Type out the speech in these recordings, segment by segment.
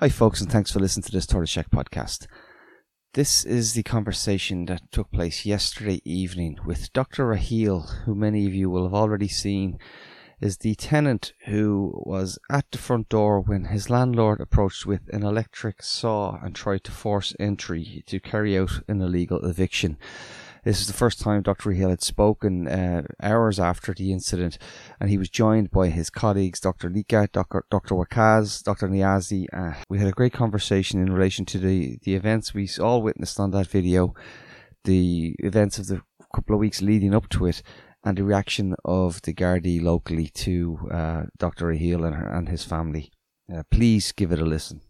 Hi, folks, and thanks for listening to this Tortoise Shack podcast. This is the conversation that took place yesterday evening with Dr. Raheel, who many of you will have already seen is the tenant who was at the front door when his landlord approached with an electric saw and tried to force entry to carry out an illegal eviction. This is the first time Dr. Raheel had spoken uh, hours after the incident, and he was joined by his colleagues, Dr. Liqa, Dr. Waqas, Dr. Niazi. Uh, we had a great conversation in relation to the, the events we all witnessed on that video, the events of the couple of weeks leading up to it, and the reaction of the Gardaí locally to uh, Dr. Raheel and, and his family. Uh, please give it a listen.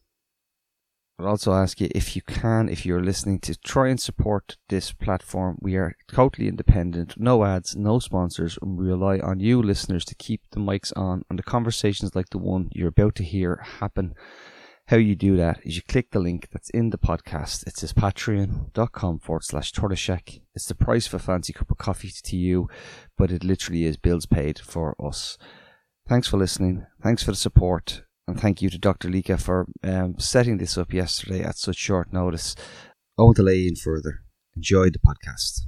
I'd also ask you if you can, if you're listening, to try and support this platform. We are totally independent, no ads, no sponsors, and we rely on you listeners to keep the mics on and the conversations like the one you're about to hear happen. How you do that is you click the link that's in the podcast. It says patreon.com forward slash tortoiseshack. It's the price of a fancy cup of coffee to you, but it literally is bills paid for us. Thanks for listening. Thanks for the support and thank you to Dr. Liqa for um, setting this up yesterday at such short notice. I won't delay in further. Enjoy the podcast.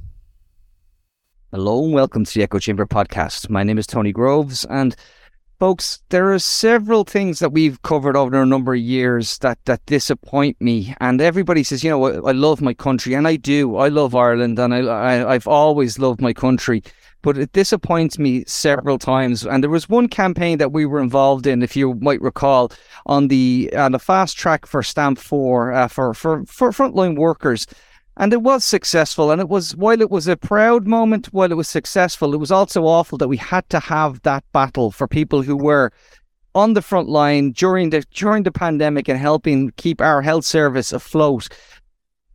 Hello and welcome to the Echo Chamber podcast. My name is Tony Groves, and folks, there are several things that we've covered over a number of years that that disappoint me. And everybody says, you know, I, I love my country, and I do. I love Ireland, and I, I I've always loved my country but it disappoints me several times. And there was one campaign that we were involved in, if you might recall, on the on the fast track for Stamp Four uh, for for for frontline workers. And it was successful. And it was, while it was a proud moment, while it was successful, it was also awful that we had to have that battle for people who were on the front line during the during the pandemic and helping keep our health service afloat.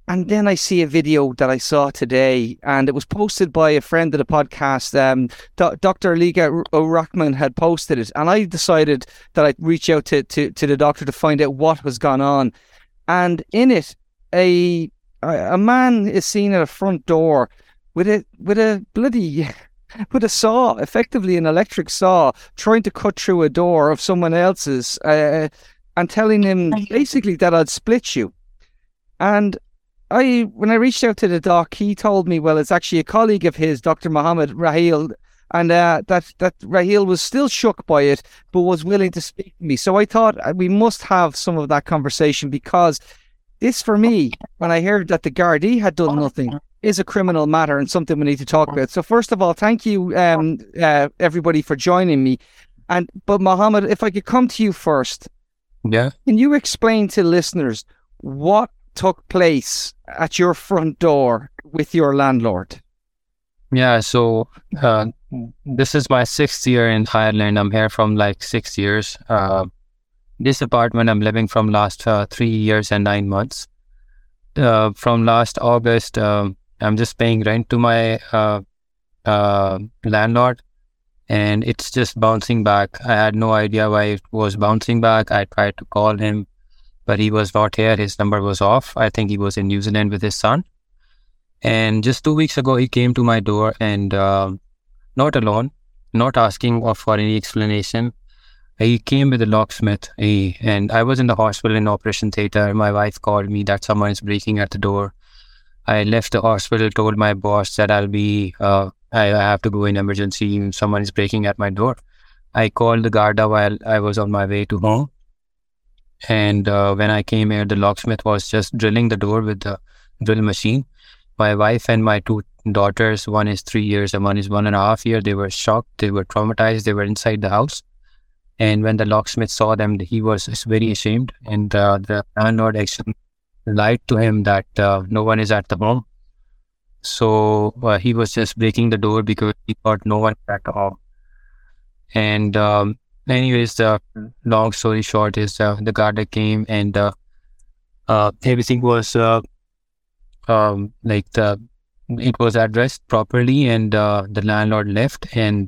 And then I see a video that I saw today, and it was posted by a friend of the podcast. Um, Dr. Liqa Urahman had posted it, and I decided that I'd reach out to, to, to the doctor to find out what was gone on. And in it, a a man is seen at a front door with a with a bloody with a saw, effectively an electric saw, trying to cut through a door of someone else's, uh, and telling him basically that I'd split you. And I when I reached out to the doc, he told me, well, it's actually a colleague of his, Dr. Muhammad Raheel, and uh, that that Raheel was still shook by it, but was willing to speak to me. So I thought uh, we must have some of that conversation because this, for me, when I heard that the Gardaí had done nothing, is a criminal matter and something we need to talk about. So first of all, thank you, um, uh, everybody, for joining me. And but Muhammad, if I could come to you first, yeah, can you explain to listeners what took place at your front door with your landlord? Yeah, so uh, this is my sixth year in Ireland. I'm here from like six years. Uh, this apartment I'm living from last uh, three years and nine months. Uh, from last August, um, I'm just paying rent to my uh, uh, landlord, and it's just bouncing back. I had no idea why it was bouncing back. I tried to call him but he was not here. His number was off. I think he was in New Zealand with his son. And just two weeks ago, he came to my door and uh, not alone, not asking for any explanation. He came with a locksmith. And I was in the hospital in operation theater. My wife called me that someone is breaking at the door. I left the hospital, told my boss that I'll be, uh, I, I have to go in emergency. Someone is breaking at my door. I called the Garda while I was on my way to home and uh, when I came here, the locksmith was just drilling the door with the drill machine. My wife and my two daughters, one is three years and one is one and a half year, they were shocked. They were traumatized. They were inside the house. And when the locksmith saw them, he was very ashamed. And uh, the landlord actually lied to him that uh, no one is at the home. So uh, he was just breaking the door because he thought no one at home. And um, anyways, the long story short is uh, the Garda came and uh, uh, everything was uh, um, like the it was addressed properly, and the landlord left, and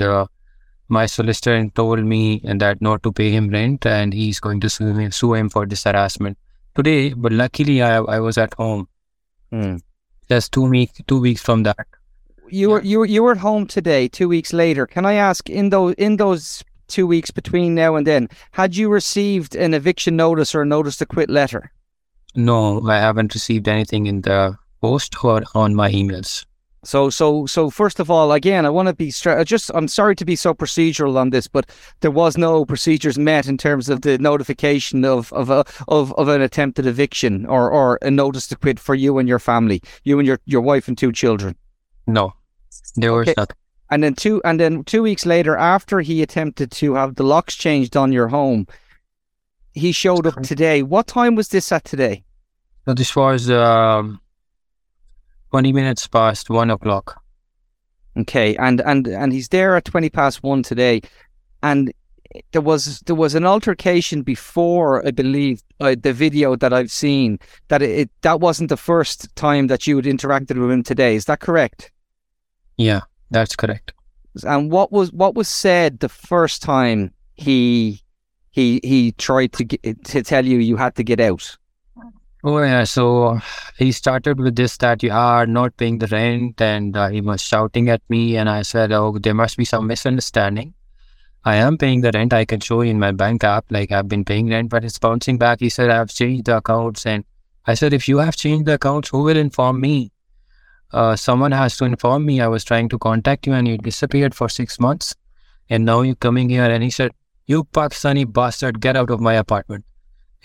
my solicitor told me that not to pay him rent, and he's going to sue him, sue him for this harassment today. But luckily, I I was at home. Mm. Just two week two weeks from that. You were you were you were at home today. Two weeks later, can I ask in those in those two weeks between now and then. Had you received an eviction notice or a notice to quit letter? No, I haven't received anything in the post or on my emails. So, so, so. First of all, again, I want to be straight. Just, I'm sorry to be so procedural on this, but there was no procedures met in terms of the notification of of a, of of an attempted eviction or or a notice to quit for you and your family, you and your your wife and two children. No, there was Okay. nothing. And then two, and then two weeks later, after he attempted to have the locks changed on your home, he showed up today. What time was this at today? So this was um, 20 minutes past one o'clock. Okay, and and and he's there at twenty past one today, and there was there was an altercation before I believe uh, the video that I've seen that it, it that wasn't the first time that you had interacted with him today. Is that correct? Yeah, that's correct. And what was what was said the first time he he he tried to get, to tell you you had to get out? Oh yeah, so he started with this that you are not paying the rent, and uh, he was shouting at me, and I said, "Oh, there must be some misunderstanding. I am paying the rent. I can show you in my bank app, like I've been paying rent, but it's bouncing back." He said, "I've changed the accounts," and I said, "If you have changed the accounts, who will inform me? Uh, someone has to inform me. I was trying to contact you, and you disappeared for six months, and now you're coming here." And he said, "You Pakistani bastard, get out of my apartment."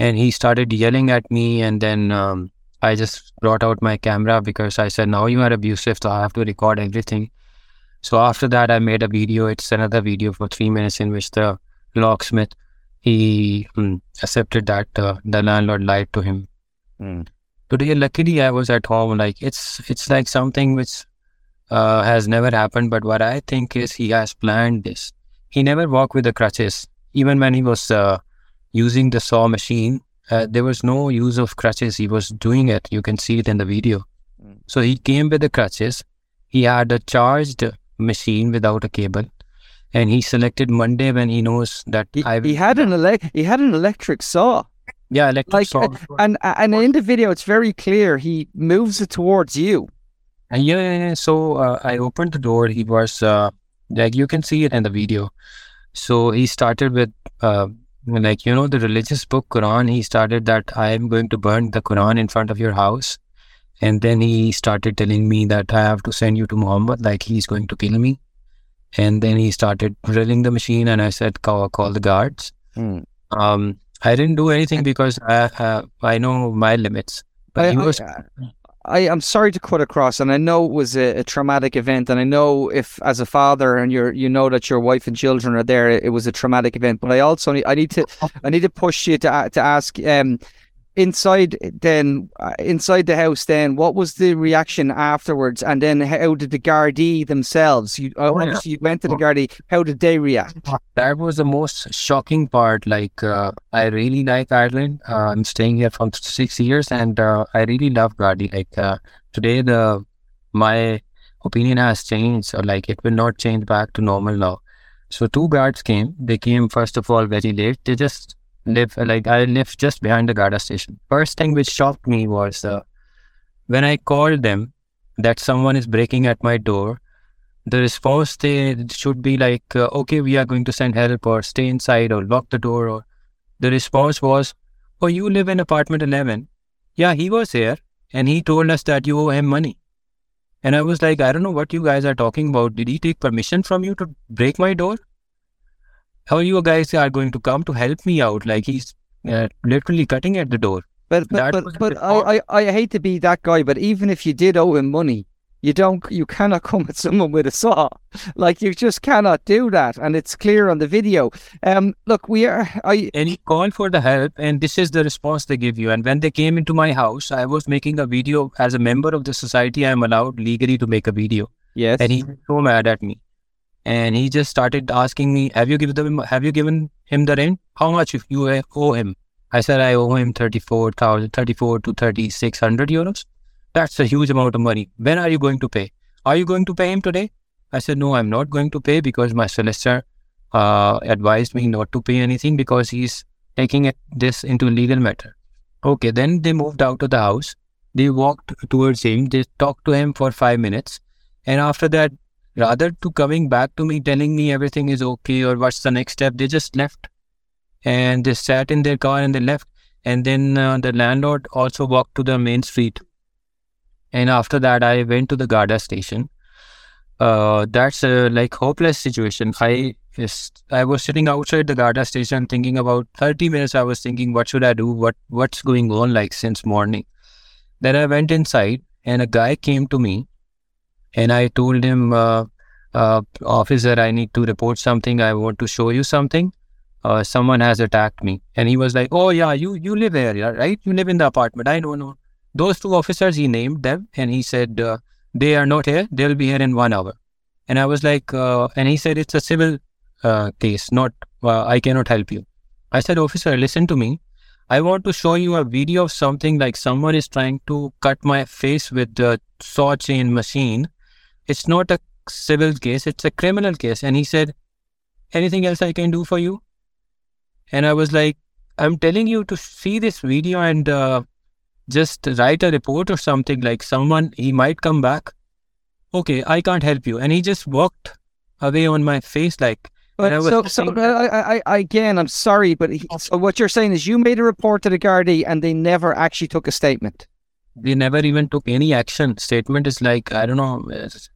And he started yelling at me and then um, i just brought out my camera because i said now you are abusive so i have to record everything. So after that i made a video. It's another video for three minutes in which the locksmith he mm, accepted that uh, the landlord lied to him. Mm. today luckily i was at home. Like it's it's like something which uh, has never happened but what i think is he has planned this. He never walked with the crutches. Even when he was uh, using the saw machine uh, there was no use of crutches he was doing it you can see it in the video Mm. so he came with the crutches he had a charged machine without a cable and he selected monday when he knows that He, i he had an elec- he had an electric saw, yeah electric like, saw and and in the video it's very clear he moves it towards you. Uh, yeah, yeah, yeah. So uh, I opened the door. He was uh, like you can see it in the video. So he started with uh, like you know the religious book Quran. He started that I am going to burn the Quran in front of your house, and then he started telling me that I have to send you to Muhammad, like he's going to kill me. And then he started drilling the machine, and I said, "Call, call the guards." Mm. Um, I didn't do anything because I uh, I know my limits. But I, he was I, I am sorry to cut across, and I know it was a, a traumatic event, and I know if as a father and you're you know that your wife and children are there, it was a traumatic event. But I also need, I need to I need to push you to to ask um inside then uh, inside the house then what was the reaction afterwards and then how did the Gardaí themselves you uh, Oh, obviously you went to the Gardaí how did they react that was the most shocking part. Like, uh, I really like Ireland. Uh, I'm staying here for six years, and uh, I really love Gardaí. Like uh, today, the my opinion has changed. Or like, it will not change back to normal now. So two guards came. They came first of all very late. They just live like I live just behind the Garda station. First thing which shocked me was uh, when I called them that someone is breaking at my door the response they should be like uh, okay we are going to send help or stay inside or lock the door or the response was oh you live in apartment 11 yeah he was here and he told us that you owe him money. And i was like i don't know what you guys are talking about. Did he take permission from you to break my door how you guys are going to come to help me out like he's uh, literally cutting at the door But but That but, but I, I I hate to be that guy, but even if you did owe him money, you don't you cannot come at someone with a saw. Like you just cannot do that, and it's clear on the video. Um, look, we are. I and he called for the help and this is the response they give you and when they came into my house i was making a video as a member of the society i am allowed legally to make a video yes. and he was so mad at me and he just started asking me have you given have you given him the rent how much if you owe him? I said i owe him 34000 34 to 3600 euros. That's a huge amount of money. When are you going to pay? Are you going to pay him today? I said no i'm not going to pay because my solicitor uh, advised me not to pay anything because he's taking it, this into legal matter. Okay, then they moved out of the house. They walked towards him. They talked to him for five minutes, and after that, rather to coming back to me telling me everything is okay or what's the next step, they just left and they sat in their car and they left. And then uh, the landlord also walked to the main street. And after that, I went to the Garda station. Uh, that's a like hopeless situation. I I was sitting outside the Garda station thinking about 30 minutes. I was thinking, what should I do? What what's going on like since morning? Then I went inside and a guy came to me and I told him, uh, uh, officer, I need to report something. I want to show you something. Uh, someone has attacked me. And he was like, oh yeah, you, you live here, right? You live in the apartment. I don't know. Those two officers, he named them and he said, uh, they are not here. They'll be here in one hour. And I was like, uh, and he said, it's a civil uh, case, not, I cannot help you. I said, officer, listen to me. I want to show you a video of something like someone is trying to cut my face with the saw chain machine. It's not a civil case, it's a criminal case. And he said, Anything else I can do for you? And I was like, I'm telling you to see this video and uh, just write a report or something like someone, he might come back. Okay, I can't help you. And he just walked away on my face like, but so, so I, I, again, I'm sorry, but he, so what you're saying is you made a report to the Gardaí and they never actually took a statement. They never even took any action. Statement is like I don't know.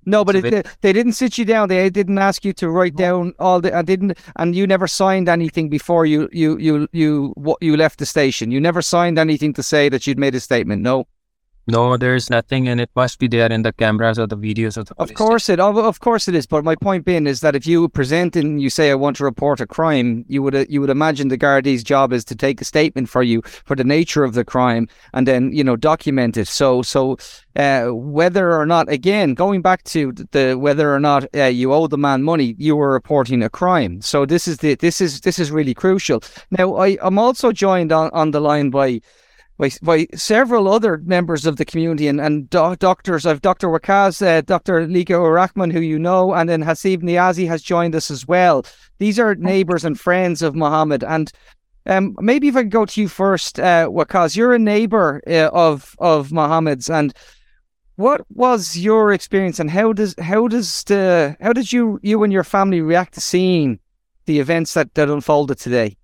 No, but it, they, they didn't sit you down. They didn't ask you to write down all the. I didn't, and you never signed anything before you you you you what you left the station. You never signed anything to say that you'd made a statement. No. No, there's nothing, and it must be there in the cameras or the videos of the. Of course it, of, of course it is. But my point being is that if you present and you say I want to report a crime, you would uh, you would imagine the Gardaí's job is to take a statement for you for the nature of the crime and then you know document it. So so uh, whether or not again going back to the whether or not uh, you owe the man money, you were reporting a crime. So this is the this is this is really crucial. Now I I'm also joined on on the line by by, by several other members of the community and, and do- doctors. I've Dr. Waqas, uh, Dr. Liqa Urahman, who you know, and then Hasib Niazi has joined us as well. These are neighbours and friends of Muhammad. And um, maybe if I could go to you first, uh, Waqas, you're a neighbour uh, of of Muhammad's, and what was your experience, and how does how does the how did you you and your family react to seeing the events that that unfolded today?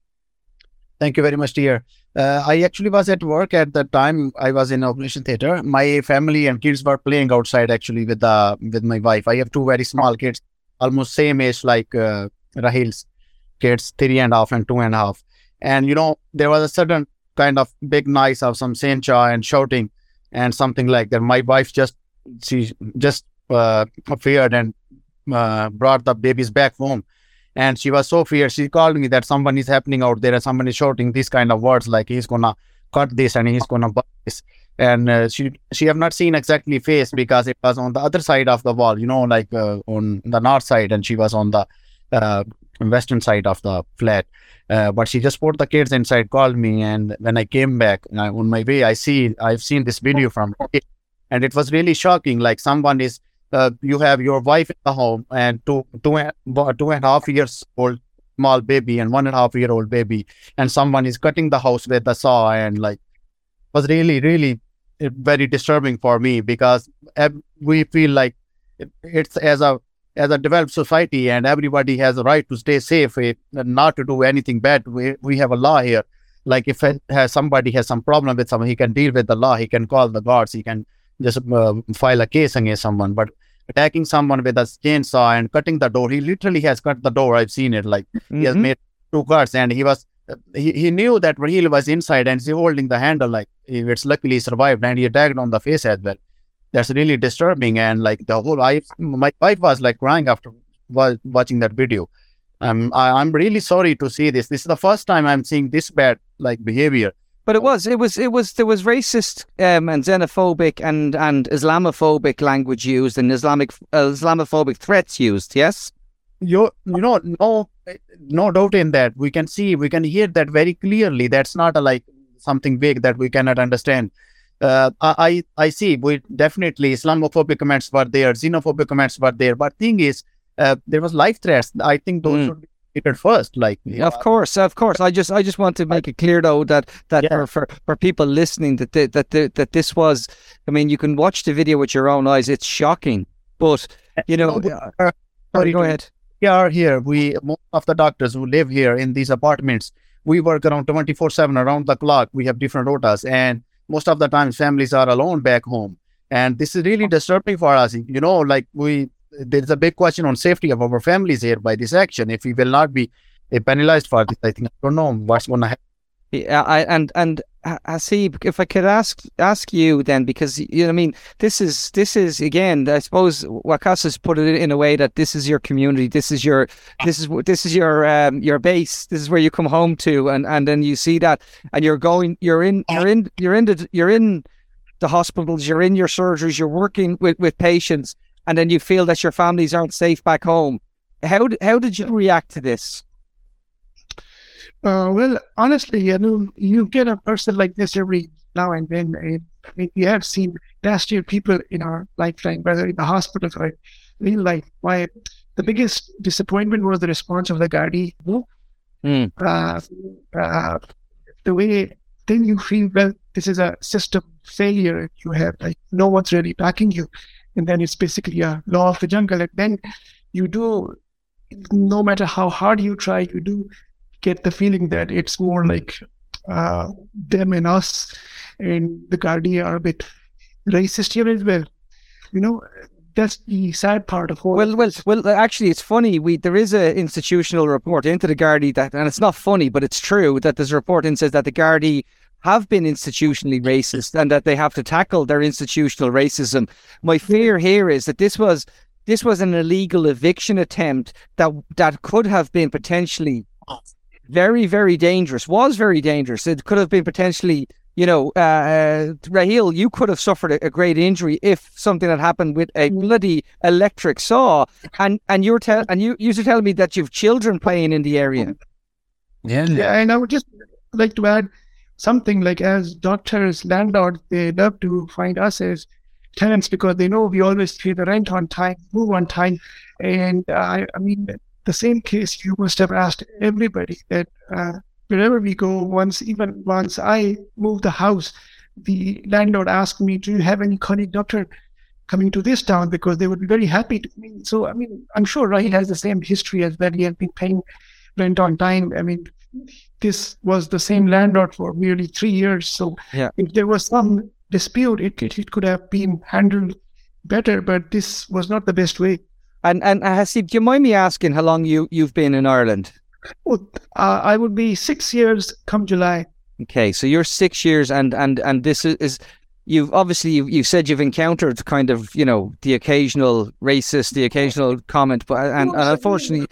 Thank you very much, dear. Uh, I actually was at work at the time. I was in operation theater. My family and kids were playing outside actually with the with my wife. I have two very small kids, almost same age like uh, Raheel's kids, three and a half and two and a half. And you know, there was a sudden kind of big noise of some sencha and shouting and something like that. My wife just she just uh, feared and uh, brought the babies back home and she was so fierce she called me that someone is happening out there and someone is shouting these kind of words like he's gonna cut this and he's gonna buy this. And uh, she she have not seen exactly face because it was on the other side of the wall you know like uh, on the north side and she was on the uh, western side of the flat. Uh, but she just put the kids inside called me and when i came back on my way i see i've seen this video from and it was really shocking like someone is uh, you have your wife in the home and two, two, two and a half years old small baby and one and a half year old baby, and someone is cutting the house with a saw and like was really, really eh, very disturbing for me because we feel like it's as a as a developed society and everybody has a right to stay safe and eh, not to do anything bad. We, we have a law here. Like if has somebody has some problem with someone, he can deal with the law. He can call the guards. He can just uh, file a case against someone. But attacking someone with a chainsaw and cutting the door. He literally has cut the door. I've seen it. Like mm-hmm. he has mm-hmm. made two cuts, and he was he, he knew that Raheel was inside and he's holding the handle. Like it's luckily he survived, and he attacked on the face as well. That's really disturbing. And like the whole, I my wife was like crying after watching that video. Um, I, I'm really sorry to see this. This is the first time I'm seeing this bad like behavior but it was, it was, it was. There was racist um, and xenophobic and and Islamophobic language used and Islamic uh, Islamophobic threats used. Yes. You you know no no doubt in that. We can see we can hear that very clearly. That's not a like something big that we cannot understand. Uh, I I see. We definitely Islamophobic comments were there, xenophobic comments were there. But thing is, uh, there was life threats. I think those mm. should be it first like of course of course i just i just want to make it clear though that that yeah. for, for for people listening that the, that the, that this was i mean you can watch the video with your own eyes it's shocking But you know, uh, sorry, go ahead. We are here. We most of the doctors who live here in these apartments, we work around twenty four seven around the clock. We have different rotas, and most of the times families are alone back home, and this is really disturbing for us. You know, like we there's a big question on safety of our families here by this action. If we will not be uh, penalized for this, I think I don't know what's going to happen. Yeah, I, and and Hasib, if I could ask ask you then, because you know, I mean, this is this is again, I suppose Waqas put it in a way that this is your community, this is your this is this is your um, your base, this is where you come home to, and and then you see that, and you're going, you're in, you're in, you're in the, you're in the hospitals, you're in your surgeries, you're working with with patients, and then you feel that your families aren't safe back home. How how did you react to this? Uh, well, honestly, you know, you get a person like this every now and then. I mean, we have seen last year people in our lifetime, whether in the hospital or in real life. Why the biggest disappointment was the response of the Gardaí. Mm. Uh, uh, the way then you feel well, this is a system failure. You have like no one's really backing you, and then it's basically a law of the jungle. And then you do, no matter how hard you try, you do get the feeling that it's more like uh, them and us, and the Gardaí are a bit racist here as well. You know, that's the sad part of all. Well, well, well. Actually, it's funny. We there is a institutional report into the Gardaí that, and it's not funny, but it's true that a report in says that the Gardaí have been institutionally racist and that they have to tackle their institutional racism. My fear here is that this was this was an illegal eviction attempt that that could have been potentially very, very dangerous, was very dangerous. It could have been potentially, you know, uh, Raheel, you could have suffered a, a, great injury if something had happened with a bloody electric saw. And and you're tell and you you are telling me that you've children playing in the area. Yeah, yeah, and I would just like to add something like as doctors, landlords, they love to find us as tenants because they know we always pay the rent on time, move on time, and uh, I, I mean the same case you must have asked everybody that uh, wherever we go, once even once I moved the house, the landlord asked me, "Do you have any colleague doctor coming to this town?" Because they would be very happy to me. So I mean, I'm sure Raheel has the same history as that. He has been paying rent on time. I mean, this was the same landlord for nearly three years. So yeah. if there was some dispute, it, it, it could have been handled better. But this was not the best way. And and uh, Hasib, do you mind me asking how long you you've been in Ireland? Well, uh, I would be six years come July. Okay, so you're six years, and and and this is, is you've obviously you've, you've said you've encountered kind of you know the occasional racist, the occasional comment, but and, and unfortunately,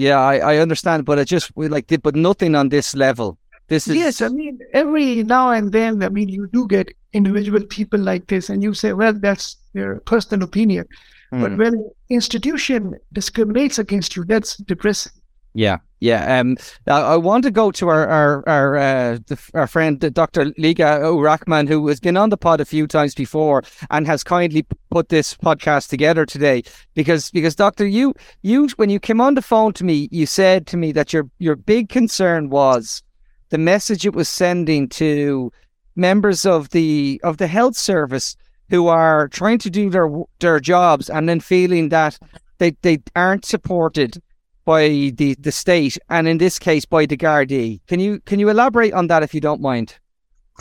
yeah, I, I understand, but I just we like but nothing on this level. This is yes, I mean every now and then, I mean you do get individual people like this, and you say, well, that's their personal opinion. Mm. But hmm. when institution discriminates against you, that's depressing. Yeah, yeah. Um, I, want to go to our our our, uh, the, our friend Dr. Liqa Rahman, who has been on the pod a few times before and has kindly put this podcast together today. Because because Doctor, you you when you came on the phone to me, you said to me that your your big concern was the message it was sending to members of the of the health service who are trying to do their their jobs and then feeling that they, they aren't supported by the, the state and in this case by the Gardaí. Can you can you elaborate on that if you don't mind?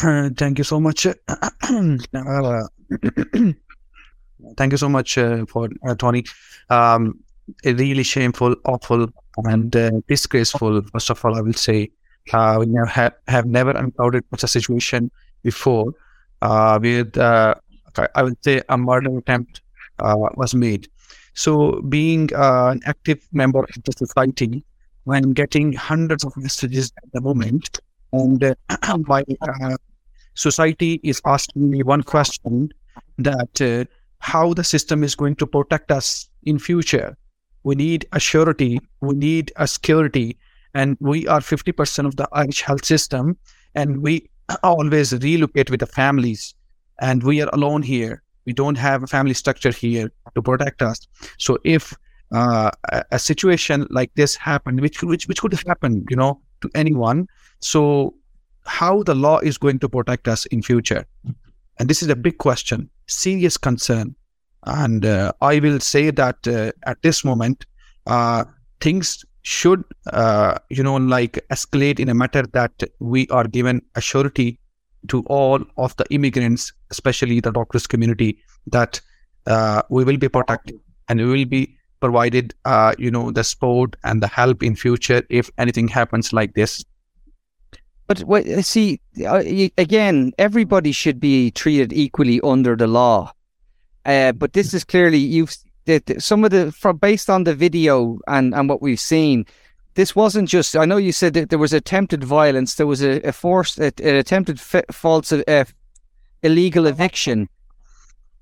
Uh, thank you so much. uh, thank you so much uh, for uh, Tony. Um, really shameful, awful, and uh, disgraceful. First of all, I will say uh, we have, have never encountered such a situation before with I would say a murder attempt was made. So, being uh, an active member of the society, when getting hundreds of messages at the moment, and uh, my uh, society is asking me one question that uh, how the system is going to protect us in future. We need a surety, we need a security, and we are 50% of the Irish health system, and we always relocate with the families and we are alone here we don't have a family structure here to protect us. So if uh, a, a, situation like this happened which which which could happen you know to anyone so how the law is going to protect us in future? And this is a big question serious concern. And uh, I will say that uh, at this moment, uh, things should, uh, you know, like escalate in a matter that we are given a surety to all of the immigrants, especially the doctors community, that uh, we will be protected and we will be provided, uh, you know, the support and the help in future if anything happens like this. But what, see, uh, again, everybody should be treated equally under the law. Uh, but this is clearly you've some of the from based on the video and and what we've seen. This wasn't just. I know you said that there was attempted violence. There was a, a forced, a, an attempted false, uh, illegal eviction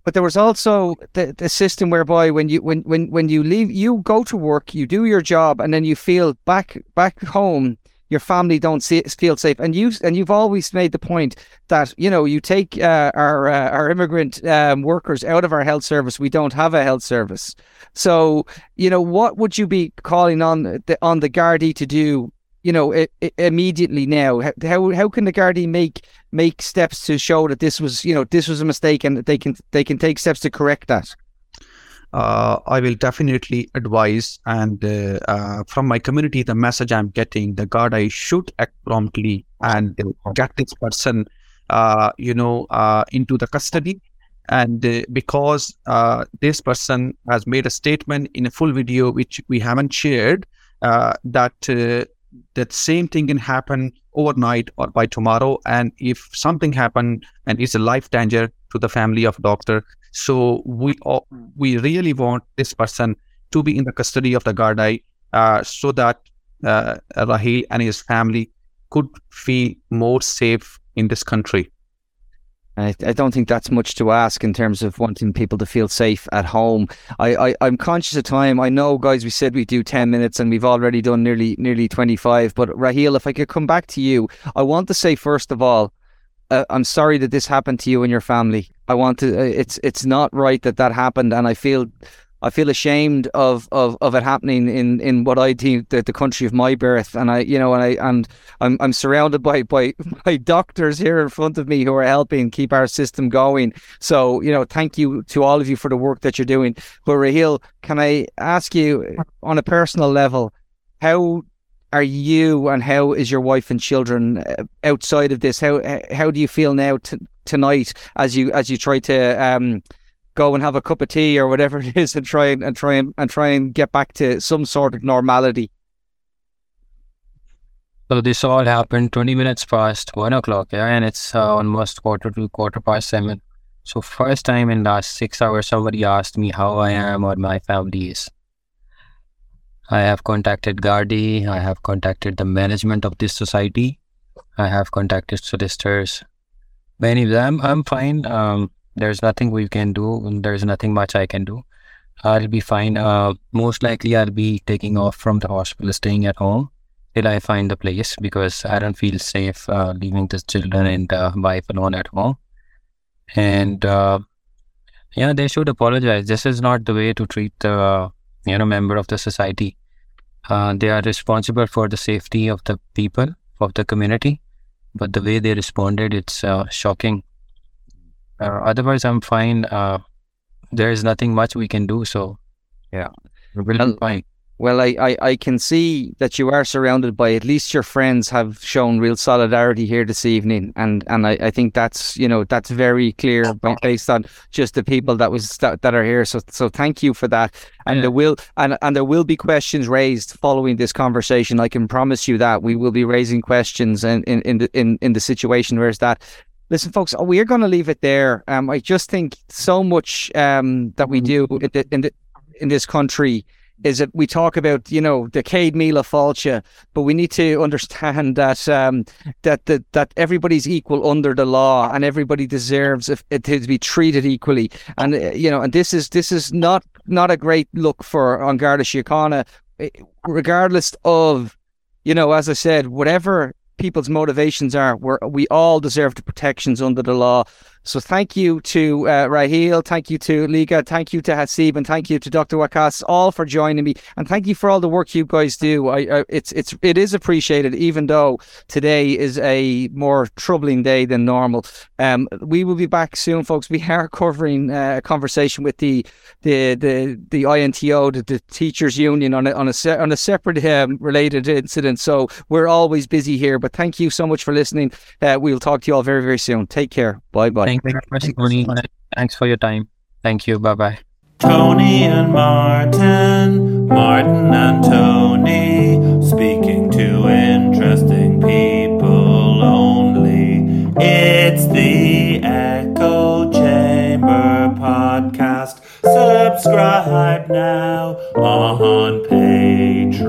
but there was also the, the system whereby when you when, when when you leave you go to work you do your job and then you feel back back home your family don't see, feel safe and you and you've always made the point that you know you take uh, our uh, our immigrant um, workers out of our health service we don't have a health service so you know what would you be calling on the on the Gardaí to do you know, it, it, immediately now? How how can the Gardaí make make steps to show that this was, you know, this was a mistake, and that they can they can take steps to correct that? Uh, I will definitely advise, and uh, uh, from my community, the message I'm getting, the guard, I should act promptly and get this person, uh, you know, uh, into the custody. And uh, because this person has made a statement in a full video which we haven't shared that that same thing can happen overnight or by tomorrow. And if something happened and it's a life danger to the family of doctor so we we really want this person to be in the custody of the Gardaí uh, so that uh, Raheel and his family could feel more safe in this country I, I don't think that's much to ask in terms of wanting people to feel safe at home. I, I, I'm conscious of time. I know, guys, we said we do 10 minutes and we've already done nearly nearly 25. But Raheel, if I could come back to you, I want to say, first of all, uh, I'm sorry that this happened to you and your family. I want to, uh, it's, it's not right that that happened. And I feel I feel ashamed of, of, of it happening in, in what I think the, the country of my birth, and I you know and I and I'm I'm surrounded by, by by doctors here in front of me who are helping keep our system going. So you know, thank you to all of you for the work that you're doing. But Raheel, can I ask you on a personal level, how are you and how is your wife and children uh, outside of this? How how do you feel now t- tonight as you as you try to um, go and have a cup of tea or whatever it is and try and, and try and, and try and get back to some sort of normality. So this all happened 20 minutes past one o'clock, yeah, and it's uh, almost quarter to quarter past seven. So first time in last six hours, somebody asked me how I am or my family is. I have contacted Gardaí. I have contacted the management of this society. I have contacted solicitors. Many of them, I'm fine. Um, there's nothing we can do. There's nothing much I can do. I'll be fine. Uh, most likely, I'll be taking off from the hospital, staying at home till I find the place because I don't feel safe uh, leaving the children and uh, wife alone at home. And uh, yeah, they should apologize. This is not the way to treat the you know member of the society. Uh, they are responsible for the safety of the people of the community, but the way they responded, it's uh, shocking uh, otherwise, I'm fine. Uh, there is nothing much we can do. So, yeah, we're really fine. Well, I, I, I can see that you are surrounded by at least your friends have shown real solidarity here this evening, and and I, I think that's you know that's very clear based on just the people that was that, that are here. So so thank you for that. And yeah. there will and and there will be questions raised following this conversation. I can promise you that we will be raising questions in in in the, in, in the situation where it's that Listen, folks, we're going to leave it there. Um, I just think so much um, that we do in, the, in, the, in this country is that we talk about, you know, the Céad Míle Fáilte, but we need to understand that um, that that that everybody's equal under the law and everybody deserves it to be treated equally. And uh, you know, and this is this is not not a great look for An Garda Síochána, eh, regardless of, you know, as I said, whatever people's motivations are. we we all deserve the protections under the law. So thank you to uh, Raheel, thank you to Liqa, thank you to Hasib, and thank you to Dr. Waqas all for joining me, and thank you for all the work you guys do. I, I, it's it's it is appreciated, even though today is a more troubling day than normal. Um, we will be back soon, folks. We are covering uh, a conversation with the the the the INTO, the, the teachers union, on a on a se- on a separate um, related incident. So we're always busy here, but thank you so much for listening. Uh, we'll talk to you all very very soon. Take care. Bye bye. Thank you, Tony. Thanks for your time. Thank you. Bye bye. Tony and Martin, Martin and Tony, speaking to interesting people only. It's the Echo Chamber podcast. Subscribe now on page.